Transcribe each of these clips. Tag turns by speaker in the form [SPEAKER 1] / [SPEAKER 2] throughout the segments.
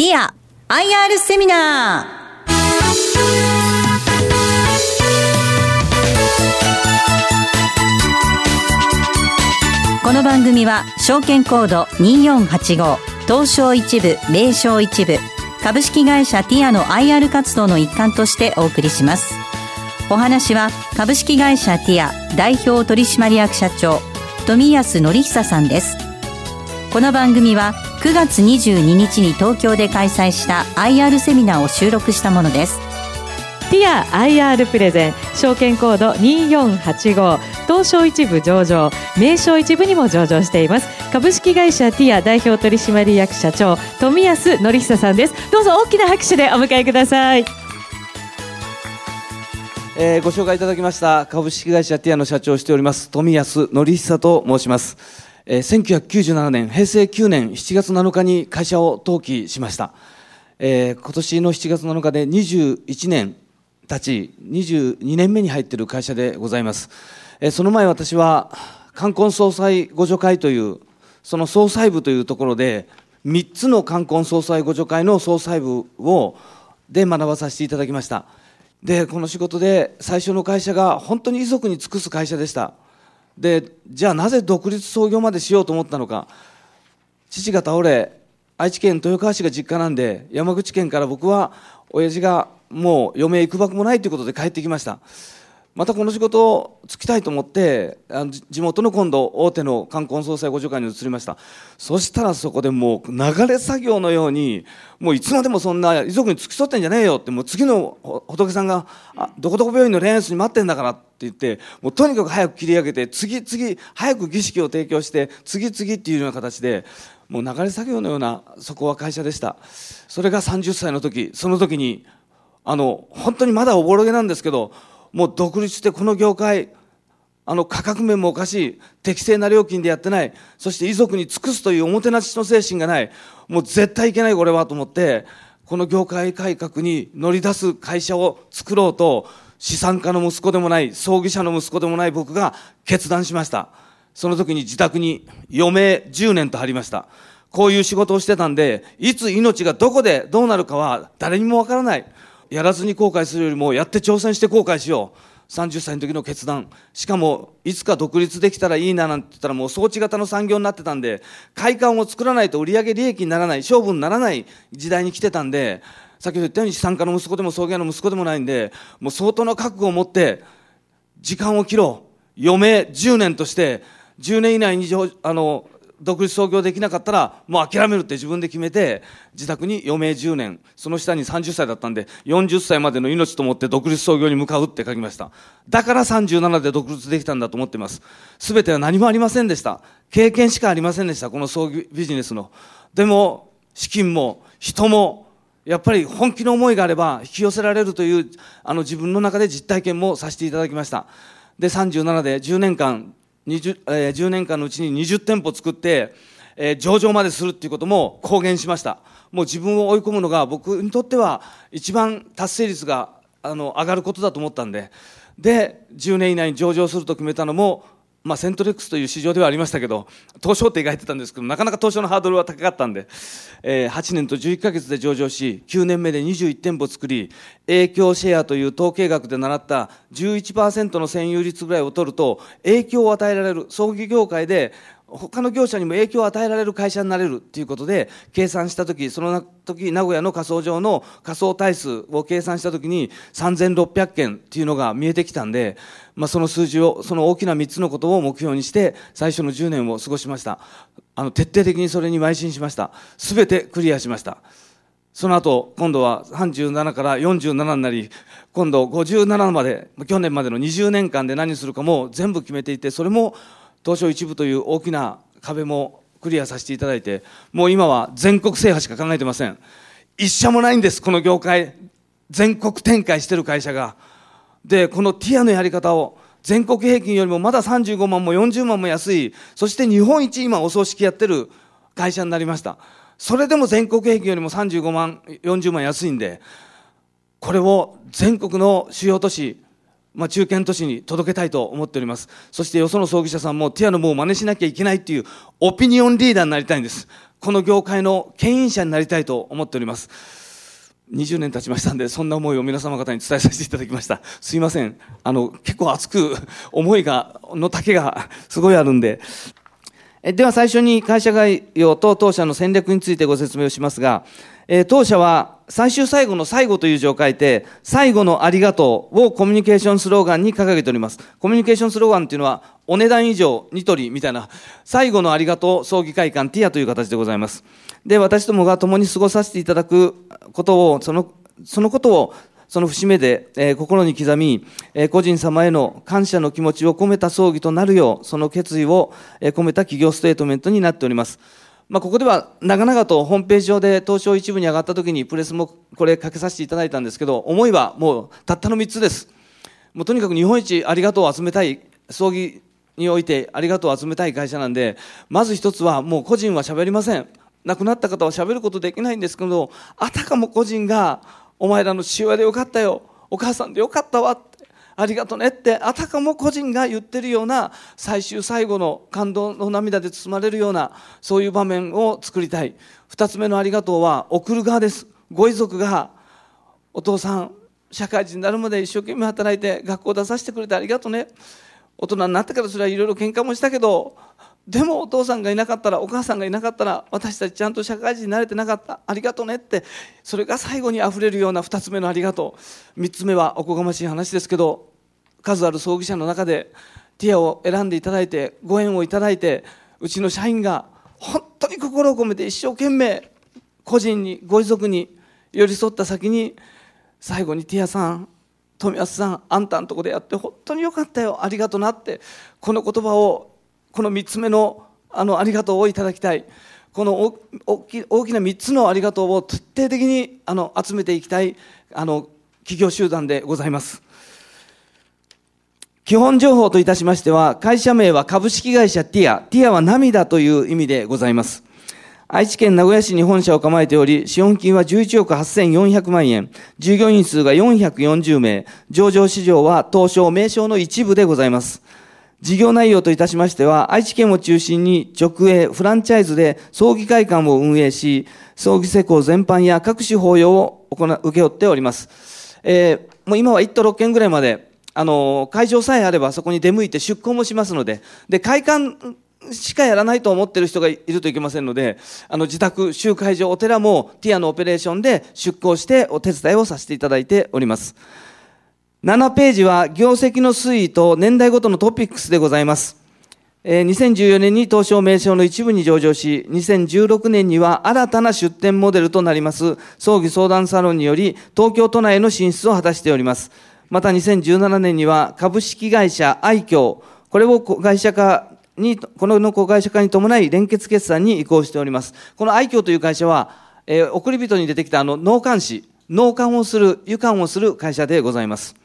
[SPEAKER 1] ティア IR セミナー。この番組は証券コード2485東証一部名称一部株式会社ティアの IR 活動の一環としてお送りします。お話は株式会社ティア代表取締役社長富安則久さんです。この番組は9月22日に東京で開催した IR セミナーを収録したものです。
[SPEAKER 2] ティア IR プレゼン証券コード2485東証一部上場名称一部にも上場しています。株式会社ティア代表取締役社長富安則久さんです。どうぞ大きな拍手でお迎えください。
[SPEAKER 3] えー、ご紹介いただきました株式会社ティアの社長をしております富安則久と申します、えー、1997年平成9年7月7日に会社を登記しました、えー、今年の7月7日で21年経ち22年目に入っている会社でございます、えー、その前私は冠婚葬祭互助会というその総裁部というところで3つの冠婚葬祭互助会の総裁部をで学ばさせていただきました。でこの仕事で最初の会社が本当に遺族に尽くす会社でした。でじゃあなぜ独立創業までしようと思ったのか。父が倒れ愛知県豊川市が実家なんで山口県から僕は親父がもう余命いくばくもないということで帰ってきました。またこの仕事をつきたいと思ってあの地元の今度大手の冠婚葬祭互助会に移りました。そしたらそこでもう流れ作業のようにもういつまでもそんな遺族に付き添ってんじゃねえよってもう次の仏さんがあどこどこ病院の恋愛室に待ってんだからって言ってもうとにかく早く切り上げて次々早く儀式を提供して次々っていうような形でもう流れ作業のようなそこは会社でした。それが30歳の時その時にあの本当にまだおぼろげなんですけどもう独立してこの業界あの価格面もおかしい適正な料金でやってないそして遺族に尽くすというおもてなしの精神がないもう絶対いけないこれはと思ってこの業界改革に乗り出す会社を作ろうと資産家の息子でもない葬儀社の息子でもない僕が決断しました。その時に自宅に余命10年と貼りました。こういう仕事をしてたんでいつ命がどこでどうなるかは誰にもわからない。やらずに後悔するよりもやって挑戦して後悔しよう。30歳の時の決断。しかもいつか独立できたらいいななんて言ったらもう装置型の産業になってたんで会館を作らないと売上利益にならない勝負にならない時代に来てたんで先ほど言ったように資産家の息子でも葬儀屋の息子でもないんでもう相当の覚悟を持って時間を切ろう。余命10年として10年以内にあの独立創業できなかったらもう諦めるって自分で決めて自宅に余命10年。その下に30歳だったんで40歳までの命と思って独立創業に向かうって書きました。だから37で独立できたんだと思ってます。全ては何もありませんでした。経験しかありませんでしたこの葬儀ビジネスの。でも資金も人もやっぱり本気の思いがあれば引き寄せられるというあの自分の中で実体験もさせていただきました。で37で10年間 20, えー、10年間のうちに20店舗作って、えー、上場までするっていうことも公言しました。もう自分を追い込むのが僕にとっては一番達成率があの上がることだと思ったんで。で10年以内に上場すると決めたのもまあ、セントレックスという市場ではありましたけど東証って描いてたんですけどなかなか東証のハードルは高かったんで、えー、8年と11か月で上場し9年目で21店舗作り影響シェアという統計学で習った11%の占有率ぐらいを取ると影響を与えられる葬儀業界で他の業者にも影響を与えられる会社になれるということで計算した時その時名古屋の仮想上の仮想体数を計算した時に3600件っていうのが見えてきたんで、まあ、その数字をその大きな3つのことを目標にして最初の10年を過ごしました。あの徹底的にそれに邁進しました。全てクリアしました。その後今度は37から47になり今度57まで去年までの20年間で何するかも全部決めていてそれも東証一部という大きな壁もクリアさせていただいてもう今は全国制覇しか考えてません。一社もないんですこの業界。全国展開してる会社が。でこのティアのやり方を全国平均よりもまだ35万も40万も安い。そして日本一今お葬式やってる会社になりました。それでも全国平均よりも35万40万安いんでこれを全国の主要都市まあ、中堅都市に届けたいと思っておりますそしてよその葬儀社さんもティアのもう真似しなきゃいけないっていうオピニオンリーダーになりたいんですこの業界の牽引者になりたいと思っております。20年経ちましたんで、そんな思いを皆様方に伝えさせていただきました。すいません。あの、結構熱く、思いが、の丈がすごいあるんで。では最初に会社概要と当社の戦略についてご説明をしますが、え当社は最終最後の最後という字を書いて、最後のありがとうをコミュニケーションスローガンに掲げております。コミュニケーションスローガンっていうのは、お値段以上、ニトリみたいな、最後のありがとう葬儀会館ティアという形でございます。で、私どもが共に過ごさせていただくことを、その、そのことを、その節目で、えー、心に刻み、えー、個人様への感謝の気持ちを込めた葬儀となるよう、その決意を、えー、込めた企業ステートメントになっております。まあ、ここでは長々とホームページ上で東証一部に上がった時にプレスもこれかけさせていただいたんですけど、思いはもうたったの3つです。もうとにかく日本一ありがとうを集めたい、葬儀においてありがとうを集めたい会社なんで、まず一つはもう個人は喋りません。亡くなった方は喋ることできないんですけど、あたかも個人が、お前らの父親でよかったよ、お母さんでよかったわありがとねってあたかも個人が言ってるような最終最後の感動の涙で包まれるようなそういう場面を作りたい。2つ目のありがとうは送る側です。ご遺族がお父さん社会人になるまで一生懸命働いて学校出させてくれてありがとね。大人になってからそれはいろいろ喧嘩もしたけどでもお父さんがいなかったらお母さんがいなかったら私たちちゃんと社会人になれてなかった。ありがとねってそれが最後にあふれるような2つ目のありがとう。3つ目はおこがましい話ですけど数ある葬儀社の中でティアを選んでいただいてご縁をいただいてうちの社員が本当に心を込めて一生懸命個人にご遺族に寄り添った先に最後にティアさん富安さんあんたんとこでやって本当によかったよ。ありがとなってこの言葉をこの3つ目のあのありがとうをいただきたいこの大き大きな3つのありがとうを徹底的にあの集めていきたいあの企業集団でございます。基本情報といたしましては、会社名は株式会社ティア。ティアは涙という意味でございます。愛知県名古屋市に本社を構えており、資本金は11億8400万円、従業員数が440名、上場市場は東証名称の一部でございます。事業内容といたしましては、愛知県を中心に直営、フランチャイズで葬儀会館を運営し、葬儀施工全般や各種法要を行う、請け負っております。えー、もう今は1都6県ぐらいまであの会場さえあればそこに出向いて出向もしますのでで会館しかやらないと思っている人がいるといけませんのであの自宅集会場お寺もティアのオペレーションで出向してお手伝いをさせていただいております7ページは業績の推移と年代ごとのトピックスでございます2014年に東証名称の一部に上場し、2016年には新たな出店モデルとなります葬儀相談サロンにより東京都内への進出を果たしております。また2017年には株式会社愛嬌、これを会社化に、この子会社化に伴い連結決算に移行しております。この愛嬌という会社は、えー、送り人に出てきたあの納棺師、納棺をする、湯棺をする会社でございます。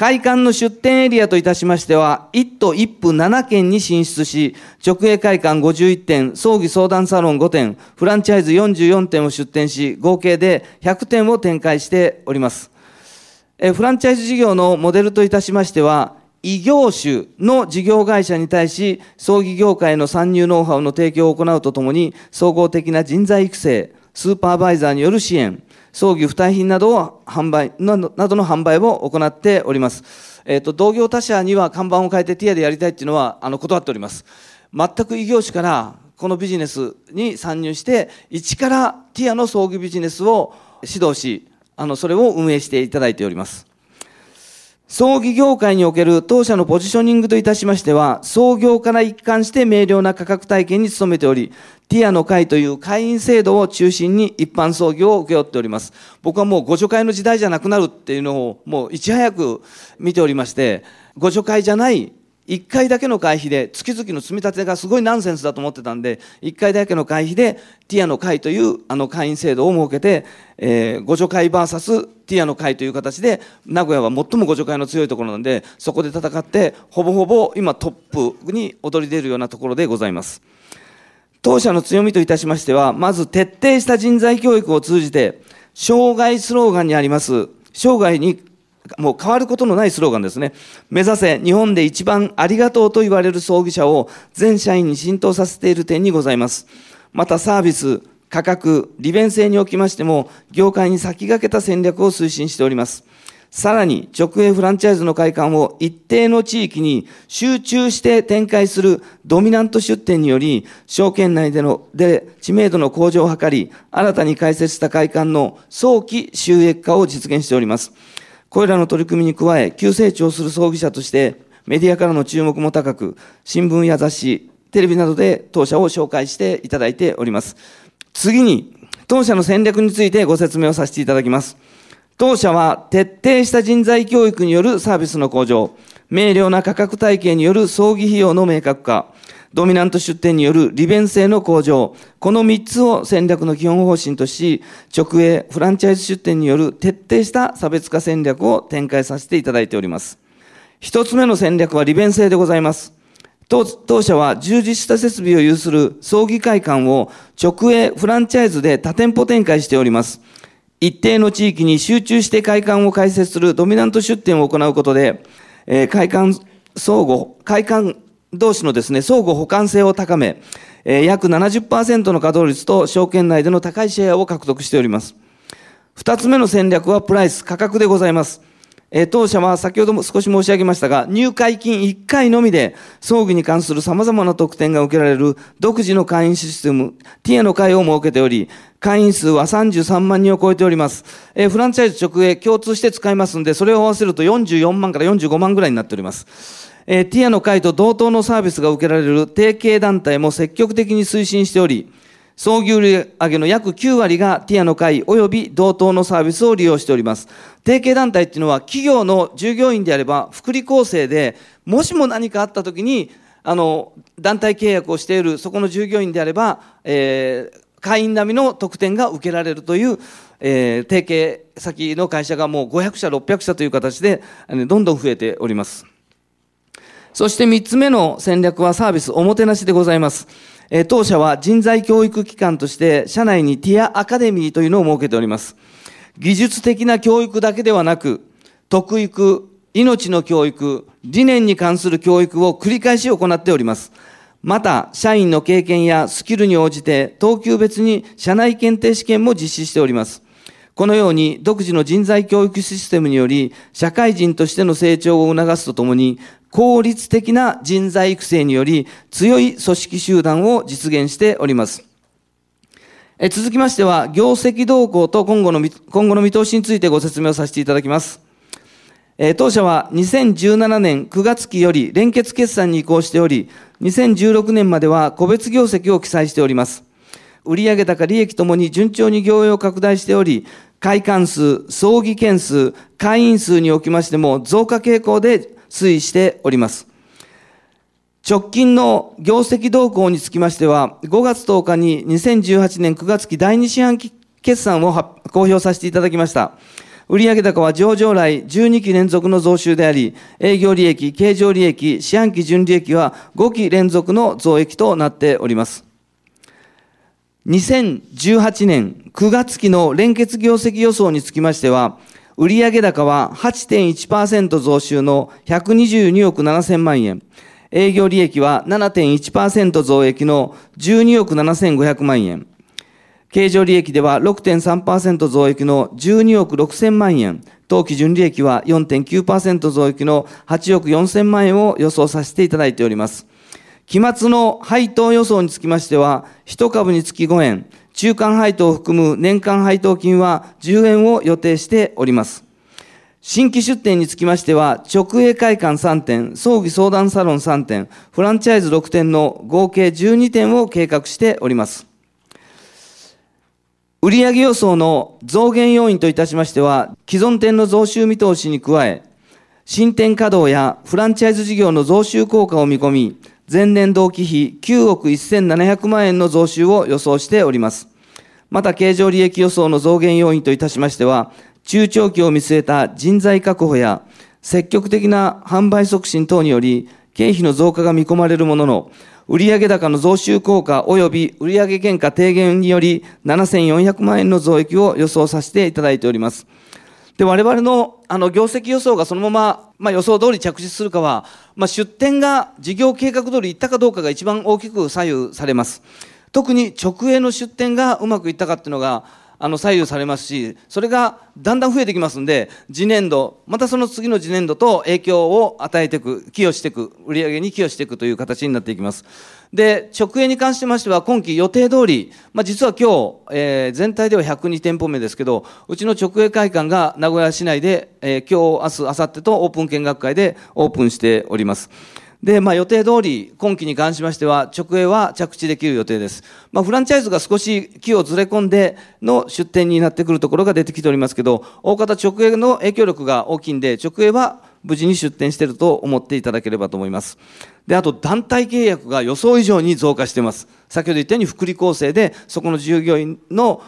[SPEAKER 3] 会館の出店エリアといたしましては、1都1府7県に進出し、直営会館51店、葬儀相談サロン5店、フランチャイズ44店を出店し、合計で100店を展開しております。えフランチャイズ事業のモデルといたしましては、異業種の事業会社に対し、葬儀業界の参入ノウハウの提供を行うとともに、総合的な人材育成、スーパーバイザーによる支援、葬儀付帯品などを販売などの販売を行っております。えっ、ー、と、同業他社には看板を変えてティアでやりたいっていうのは、あの、断っております。全く異業種からこのビジネスに参入して、一からティアの葬儀ビジネスを指導し、あの、それを運営していただいております。葬儀業界における当社のポジショニングといたしましては、創業から一貫して明瞭な価格体験に努めており、ティアの会という会員制度を中心に一般葬儀を請け負っております。僕はもうご助会の時代じゃなくなるっていうのをもういち早く見ておりまして、ご助会じゃない1回だけの会費で、月々の積み立てがすごいナンセンスだと思ってたんで、1回だけの会費で、ティアの会というあの会員制度を設けて、えー、互助会 VS ティアの会という形で、名古屋は最も互助会の強いところなんで、そこで戦って、ほぼほぼ今トップに躍り出るようなところでございます。当社の強みといたしましては、まず徹底した人材教育を通じて、障害スローガンにあります、生涯にもう変わることのないスローガンですね。目指せ日本で一番ありがとうと言われる葬儀社を全社員に浸透させている点にございます。またサービス、価格、利便性におきましても、業界に先駆けた戦略を推進しております。さらに、直営フランチャイズの会館を一定の地域に集中して展開するドミナント出店により、証券内での、で知名度の向上を図り、新たに開設した会館の早期収益化を実現しております。これらの取り組みに加え、急成長する葬儀社として、メディアからの注目も高く、新聞や雑誌、テレビなどで当社を紹介していただいております。次に、当社の戦略についてご説明をさせていただきます。当社は徹底した人材教育によるサービスの向上、明瞭な価格体系による葬儀費用の明確化、ドミナント出店による利便性の向上、この3つを戦略の基本方針とし、直営フランチャイズ出店による徹底した差別化戦略を展開させていただいております。一つ目の戦略は利便性でございます。当当社は充実した設備を有する葬儀会館を直営フランチャイズで多店舗展開しております。一定の地域に集中して会館を開設するドミナント出店を行うことで、えー、会館相互、会館同士のですね、相互補完性を高め、えー、約70%の稼働率と証券内での高いシェアを獲得しております。二つ目の戦略はプライス、価格でございます。え当社は先ほども少し申し上げましたが、入会金1回のみで、葬儀に関する様々な特典が受けられる独自の会員システム、ティアの会を設けており、会員数は33万人を超えております。えフランチャイズ直営共通して使いますんで、それを合わせると44万から45万ぐらいになっております。えティアの会と同等のサービスが受けられる提携団体も積極的に推進しており、総牛売上げの約9割がティアの会及び同等のサービスを利用しております。提携団体っていうのは企業の従業員であれば福利厚生で、もしも何かあった時に、あの、団体契約をしているそこの従業員であれば、えー、会員並みの特典が受けられるという、えー、提携先の会社がもう500社、600社という形で、どんどん増えております。そして3つ目の戦略はサービスおもてなしでございます。え当社は人材教育機関として社内にティアアカデミーというのを設けております。技術的な教育だけではなく、徳育、命の教育、理念に関する教育を繰り返し行っております。また、社員の経験やスキルに応じて、等級別に社内検定試験も実施しております。このように、独自の人材教育システムにより、社会人としての成長を促すとともに、効率的な人材育成により強い組織集団を実現しております。え続きましては、業績動向と今後の今後の見通しについてご説明をさせていただきます。え当社は2017年9月期より連結決算に移行しており、2016年までは個別業績を記載しております。売上高利益ともに順調に業用を拡大しており、会館数、葬儀件数、会員数におきましても増加傾向で推移しております。直近の業績動向につきましては、5月10日に2018年9月期第2四半期決算を公表させていただきました。売上高は上場来12期連続の増収であり、営業利益、経常利益、四半期純利益は5期連続の増益となっております。2018年9月期の連結業績予想につきましては、売上高は8.1%増収の122億7000万円。営業利益は7.1%増益の12億7500万円。経常利益では6.3%増益の12億6000万円。当期純利益は4.9%増益の8億4000万円を予想させていただいております。期末の配当予想につきましては、1株につき5円、中間配当を含む年間配当金は10円を予定しております。新規出店につきましては、直営会館3店、葬儀相談サロン3店、フランチャイズ6店の合計12店を計画しております。売上予想の増減要因といたしましては、既存店の増収見通しに加え、新店稼働やフランチャイズ事業の増収効果を見込み、前年同期比9億1700万円の増収を予想しております。また、経常利益予想の増減要因といたしましては、中長期を見据えた人材確保や、積極的な販売促進等により、経費の増加が見込まれるものの、売上高の増収効果及び売上原価低減により7400万円の増益を予想させていただいております。で、我々の、あの、業績予想がそのまま、まあ、予想通り着地するかは、まあ、出店が事業計画通りいったかどうかが一番大きく左右されます。特に直営の出店がうまくいったかっていうのが、あの左右されますし、それがだんだん増えてきますんで、次年度、またその次の次年度と影響を与えていく、寄与していく、売上に寄与していくという形になっていきます。で、直営に関しましては、今期予定通り、まあ、実は今日、えー、全体では102店舗目ですけど、うちの直営会館が名古屋市内で、えー、今日、明日、明後日とオープン見学会でオープンしております。で、まあ、予定通り、今期に関しましては、直営は着地できる予定です。まあ、フランチャイズが少し木をずれ込んでの出店になってくるところが出てきておりますけど、大方直営の影響力が大きいんで、直営は無事に出店していると思っていただければと思います。で、あと団体契約が予想以上に増加しています。先ほど言ったように福利厚生で、そこの従業員の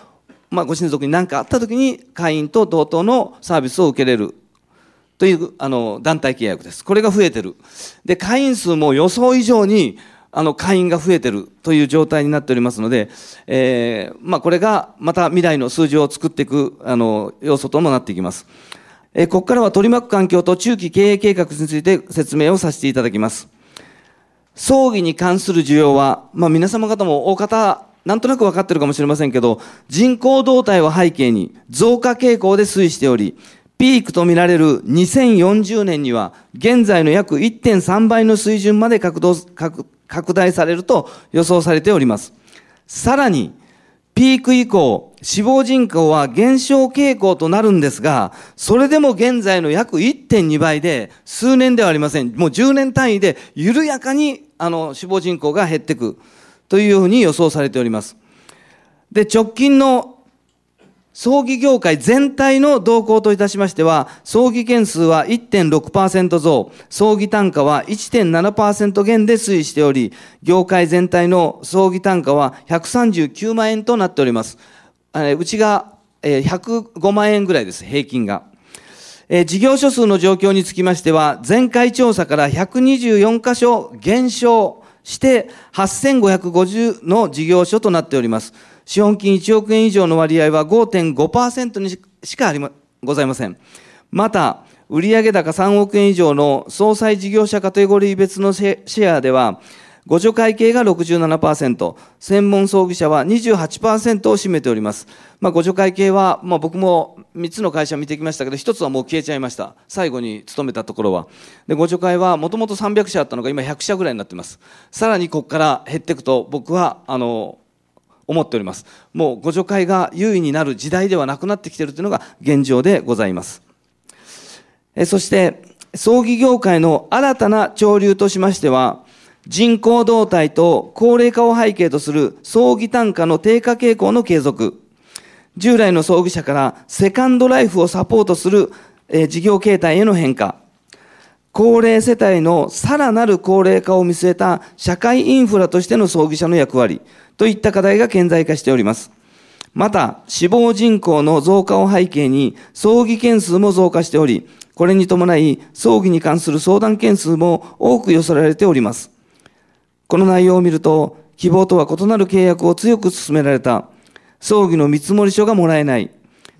[SPEAKER 3] まあ、ご親族に何かあったときに会員と同等のサービスを受けれるというあの団体契約です。これが増えてる。で、会員数も予想以上にあの会員が増えてるという状態になっておりますので、えー、まあ、これがまた未来の数字を作っていくあの要素ともなっていきます。えー、ここからは取り巻く環境と中期経営計画について説明をさせていただきます。葬儀に関する需要は、まあ、皆様方も大方なんとなく分かってるかもしれませんけど、人口動態を背景に増加傾向で推移しており、ピークとみられる2040年には、現在の約1.3倍の水準まで拡大されると予想されております。さらに、ピーク以降、死亡人口は減少傾向となるんですが、それでも現在の約1.2倍で、数年ではありません。もう10年単位で緩やかにあの死亡人口が減っていくというふうに予想されております。で、直近の葬儀業界全体の動向といたしましては、葬儀件数は1.6%増、葬儀単価は1.7%減で推移しており、業界全体の葬儀単価は139万円となっております。うちが105万円ぐらいです、平均が。事業所数の状況につきましては、前回調査から124箇所減少して8550の事業所となっております。資本金1億円以上の割合は5.5%にしかありま、ございません。また、売上高3億円以上の総裁事業者カテゴリー別のシェアでは、互助会計が67%、専門葬儀社は28%を占めております。まあ、互助会計は、まあ、僕も3つの会社見てきましたけど、1つはもう消えちゃいました。最後に勤めたところは。で、互助会はもともと300社あったのが今100社ぐらいになってます。さらにここから減っていくと、僕は、あの、思っております。もうご助会が優位になる時代ではなくなってきているというのが現状でございます。えそして、葬儀業界の新たな潮流としましては、人口動態と高齢化を背景とする葬儀単価の低下傾向の継続、従来の葬儀者からセカンドライフをサポートする、事業形態への変化、高齢世帯のさらなる高齢化を見据えた社会インフラとしての葬儀者の役割といった課題が顕在化しております。また、死亡人口の増加を背景に葬儀件数も増加しており、これに伴い葬儀に関する相談件数も多く寄せられております。この内容を見ると、希望とは異なる契約を強く進められた、葬儀の見積書がもらえない、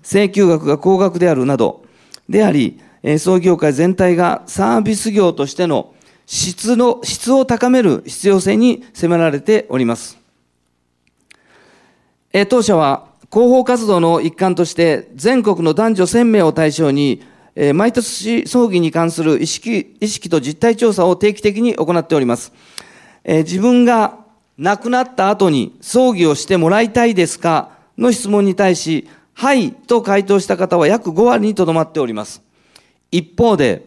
[SPEAKER 3] 請求額が高額であるなど、であり、葬儀業界全体がサービス業としての質の、質を高める必要性に迫られております。当社は広報活動の一環として全国の男女1000名を対象に毎年葬儀に関する意識意識と実態調査を定期的に行っております。自分が亡くなった後に葬儀をしてもらいたいですかの質問に対し、はいと回答した方は約5割にとどまっております。一方で、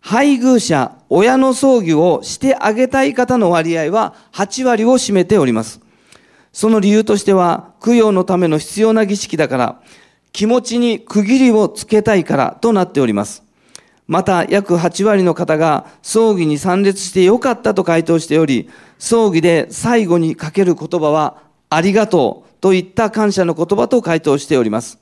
[SPEAKER 3] 配偶者、親の葬儀をしてあげたい方の割合は8割を占めております。その理由としては、供養のための必要な儀式だから、気持ちに区切りをつけたいからとなっております。また、約8割の方が葬儀に参列してよかったと回答しており、葬儀で最後にかける言葉は、ありがとうといった感謝の言葉と回答しております。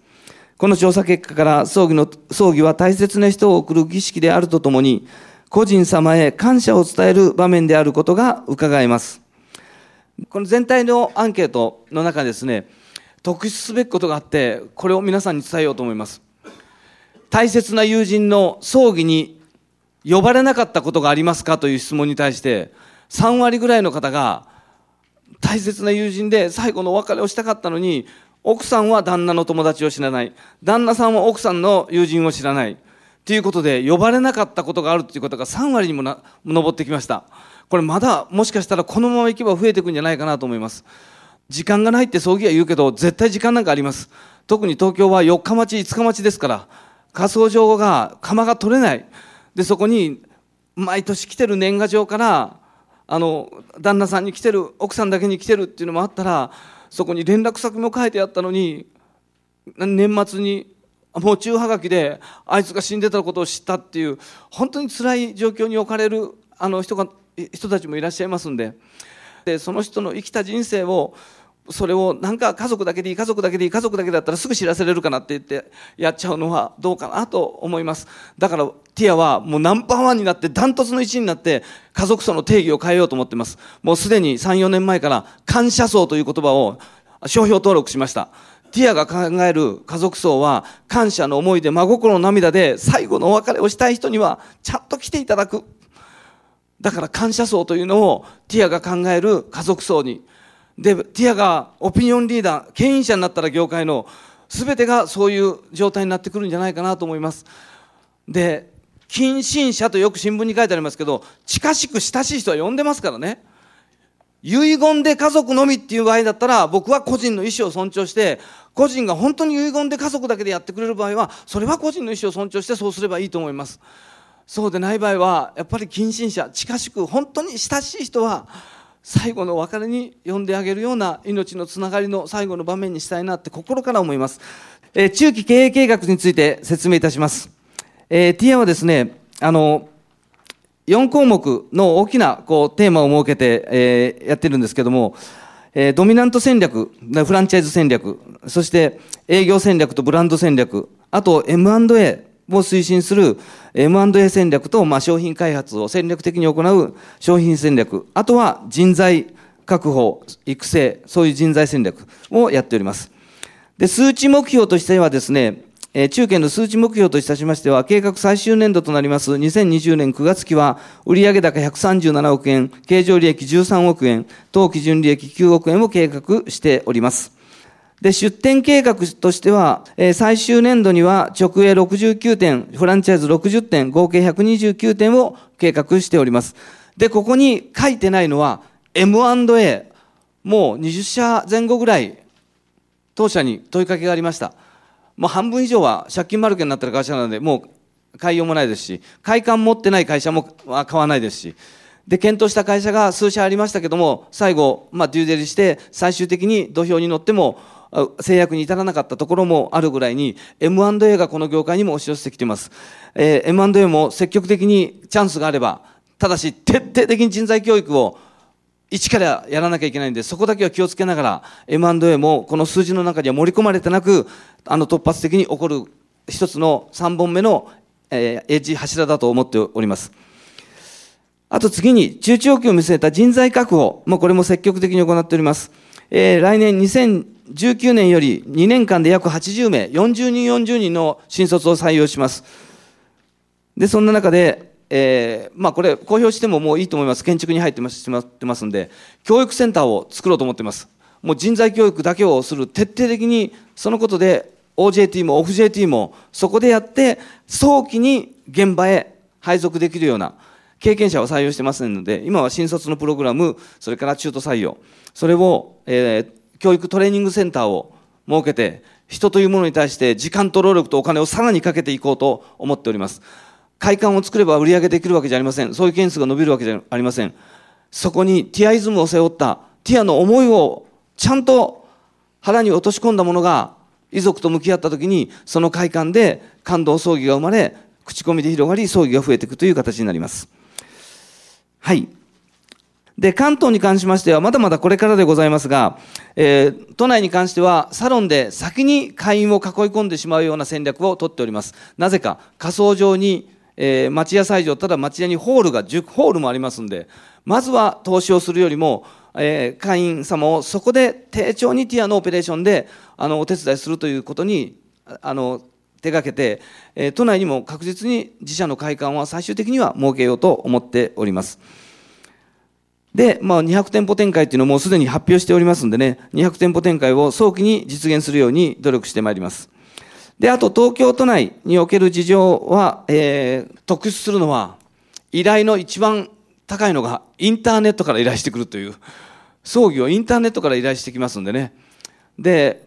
[SPEAKER 3] この調査結果から葬儀の、葬儀は大切な人を送る儀式であるとともに、個人様へ感謝を伝える場面であることが伺えます。この全体のアンケートの中ですね、特筆すべきことがあって、これを皆さんに伝えようと思います。大切な友人の葬儀に呼ばれなかったことがありますかという質問に対して、3割ぐらいの方が、大切な友人で最後のお別れをしたかったのに、奥さんは旦那の友達を知らない。旦那さんは奥さんの友人を知らない。ということで、呼ばれなかったことがあるということが3割にもな上ってきました。これまだもしかしたらこのままいけば増えていくんじゃないかなと思います。時間がないって葬儀は言うけど、絶対時間なんかあります。特に東京は4日待ち、5日待ちですから、火葬場が、釜が取れない。で、そこに、毎年来てる年賀状から、あの、旦那さんに来てる、奥さんだけに来てるっていうのもあったら、そこに連絡先も書いてあったのに、年末に、もう中はがきで、あいつが死んでたことを知ったっていう、本当につらい状況に置かれる、あの人が、人たちもいらっしゃいますんで、で、その人の生きた人生を、それをなんか家族だけでいい、家族だけでいい、家族だけだったらすぐ知らせれるかなって言ってやっちゃうのはどうかなと思います。だからティアはもうナンバーワンになってダントツの1位になって家族層の定義を変えようと思ってます。もうすでに3、4年前から感謝層という言葉を商標登録しました。ティアが考える家族層は感謝の思いで真心の涙で最後のお別れをしたい人にはちゃんと来ていただく。だから感謝層というのをティアが考える家族層にで、ティアがオピニオンリーダー、牽引者になったら業界の全てがそういう状態になってくるんじゃないかなと思います。で、近親者とよく新聞に書いてありますけど、近しく親しい人は呼んでますからね。遺言で家族のみっていう場合だったら、僕は個人の意思を尊重して、個人が本当に遺言で家族だけでやってくれる場合は、それは個人の意思を尊重してそうすればいいと思います。そうでない場合は、やっぱり近親者、近しく本当に親しい人は、最後の別れに呼んであげるような命のつながりの最後の場面にしたいなって心から思います。えー、中期経営計画について説明いたします。えー、TI はですね、あの、4項目の大きなこうテーマを設けて、えー、やってるんですけども、えー、ドミナント戦略、フランチャイズ戦略、そして営業戦略とブランド戦略、あと M&A、を推進する M&A 戦略と、まあ、商品開発を戦略的に行う商品戦略、あとは人材確保、育成、そういう人材戦略をやっております。で、数値目標としてはですね、え中堅の数値目標といたしましては、計画最終年度となります2020年9月期は、売上高137億円、経常利益13億円、当基準利益9億円を計画しております。で、出店計画としては、えー、最終年度には直営69店、フランチャイズ60店、合計129店を計画しております。で、ここに書いてないのは M&A、もう20社前後ぐらい当社に問いかけがありました。もう半分以上は借金丸けになってる会社なので、もう買いようもないですし、会館持ってない会社も買わないですし、で、検討した会社が数社ありましたけども、最後、まあ、デューデリして、最終的に土俵に乗っても、制約に至らなかったところもあるぐらいに M&A がこの業界にも押し寄せてきています。えー、M&A も積極的にチャンスがあれば、ただし徹底的に人材教育を一からやらなきゃいけないんで、そこだけは気をつけながら、M&A もこの数字の中には盛り込まれてなく、あの突発的に起こる一つの3本目の、えー、エッジ柱だと思っております。あと次に、中長期を見据えた人材確保もこれも積極的に行っております。えー、来年2019年より2年間で約80名、40人40人の新卒を採用します。で、そんな中で、えー、まあこれ公表してももういいと思います。建築に入ってしまってますんで、教育センターを作ろうと思ってます。もう人材教育だけをする徹底的にそのことで OJT も OFJT もそこでやって早期に現場へ配属できるような経験者を採用してますので、今は新卒のプログラム、それから中途採用、それを、えー、教育トレーニングセンターを設けて、人というものに対して時間と労力とお金をさらにかけていこうと思っております。会館を作れば売り上げできるわけじゃありません。そういう件数が伸びるわけじゃありません。そこにティアイズムを背負った、ティアの思いをちゃんと腹に落とし込んだものが、遺族と向き合った時に、その会館で感動葬儀が生まれ、口コミで広がり、葬儀が増えていくという形になります。はい。で、関東に関しましては、まだまだこれからでございますが、えー、都内に関しては、サロンで先に会員を囲い込んでしまうような戦略を取っております。なぜか、仮想上に、えー、町屋斎場、ただ町屋にホールが10ホールもありますんで、まずは投資をするよりも、えー、会員様をそこで丁重にティアのオペレーションで、あの、お手伝いするということに、あの、手がけて、えー、都内にも確実に自社の会館は最終的には設けようと思っております。で、まあ、200店舗展開っていうのをもうすでに発表しておりますんでね、200店舗展開を早期に実現するように努力してまいります。で、あと東京都内における事情は、えー、特殊するのは、依頼の一番高いのがインターネットから依頼してくるという、葬儀をインターネットから依頼してきますんでね。で、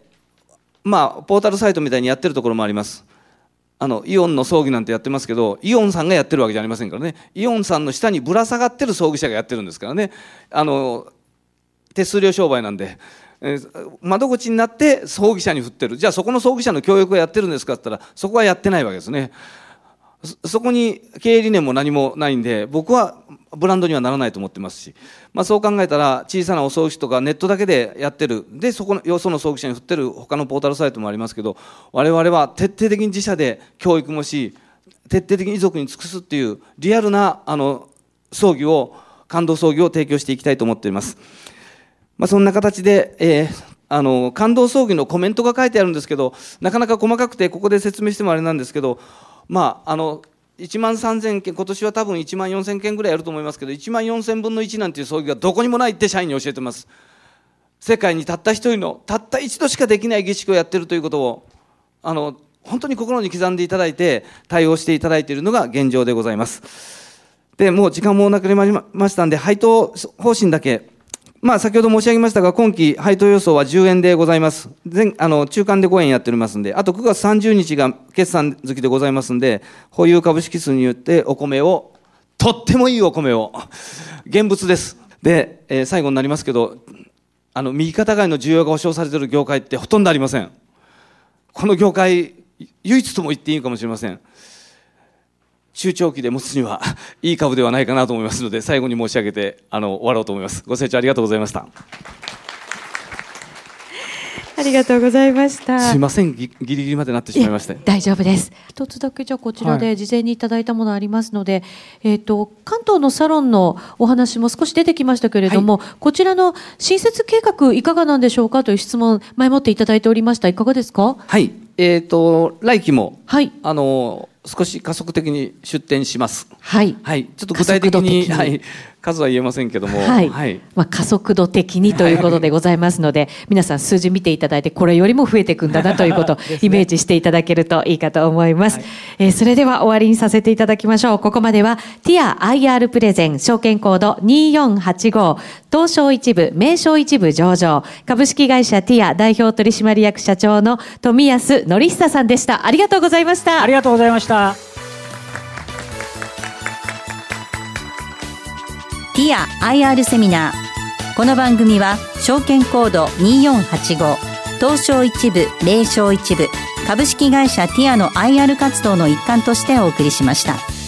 [SPEAKER 3] まあ、ポータルサイトみたいにやってるところもあります。あの、イオンの葬儀なんてやってますけど、イオンさんがやってるわけじゃありませんからね。イオンさんの下にぶら下がってる葬儀社がやってるんですからね。あの、手数料商売なんで。えー、窓口になって葬儀社に振ってる。じゃあそこの葬儀社の教育をやってるんですかって言ったら、そこはやってないわけですね。そこに経営理念も何もないんで、僕はブランドにはならないと思ってますし、まあ、そう考えたら、小さなお葬儀とかネットだけでやってる、で、そこの、よその葬儀社に振ってる他のポータルサイトもありますけど、我々は徹底的に自社で教育もし、徹底的に遺族に尽くすっていう、リアルな、あの、葬儀を、感動葬儀を提供していきたいと思っています。まあ、そんな形で、えー、あの、感動葬儀のコメントが書いてあるんですけど、なかなか細かくて、ここで説明してもあれなんですけど、まあ、あの、1万3000件、今年は多分1万4000件ぐらいやると思いますけど、1万4000分の1なんていう葬儀がどこにもないって社員に教えてます。世界にたった一人の、たった一度しかできない儀式をやってるということを、あの、本当に心に刻んでいただいて、対応していただいているのが現状でございます。で、もう時間もなくなりましたんで、配当方針だけまあ、先ほど申し上げましたが、今期配当予想は10円でございます。前あの中間で5円やっておりますんで、あと9月30日が決算月でございますんで、保有株式数によってお米を、とってもいいお米を、現物です。で、えー、最後になりますけど、あの、右肩上がりの需要が保証されている業界ってほとんどありません。この業界、唯一とも言っていいかもしれません。中長期で持つにはいい株ではないかなと思いますので、最後に申し上げて、あの、終わろうと思います。ご清聴ありがとうございました。
[SPEAKER 2] ありがとうございました。
[SPEAKER 3] すいません、ギリギリまでなってしまいまして。
[SPEAKER 2] 大丈夫です。一つだけじゃこちらで事前にいただいたものありますので、はい、えっ、ー、と関東のサロンのお話も少し出てきましたけれども、はい、こちらの新設計画いかがなんでしょうかという質問前もっていただいておりました。いかがですか？
[SPEAKER 3] はい。えっ、ー、と来期も、はい、あの少し加速的に出店します。
[SPEAKER 2] はい。
[SPEAKER 3] はい。ちょっと具体的に、はい、数は言えませんけども、
[SPEAKER 2] はい。はい、まあ加速度的にということでございますので、はい、皆さん数字見ていただいて、これよりも増えていくんだなということを イメージしていただけるといいかと思います。はい、えー、それでは終わりにさせていただきましょう。ここまでは、ティア IR プレゼン、証券コード2485、東証一部、名称一部上場、株式会社ティア代表取締役社長の富安則久さんでした。ありがとうございました。
[SPEAKER 4] ありがとうございました。
[SPEAKER 1] ティア IR セミナーこの番組は証券コード2485東証一部名称一部株式会社ティアの IR 活動の一環としてお送りしました。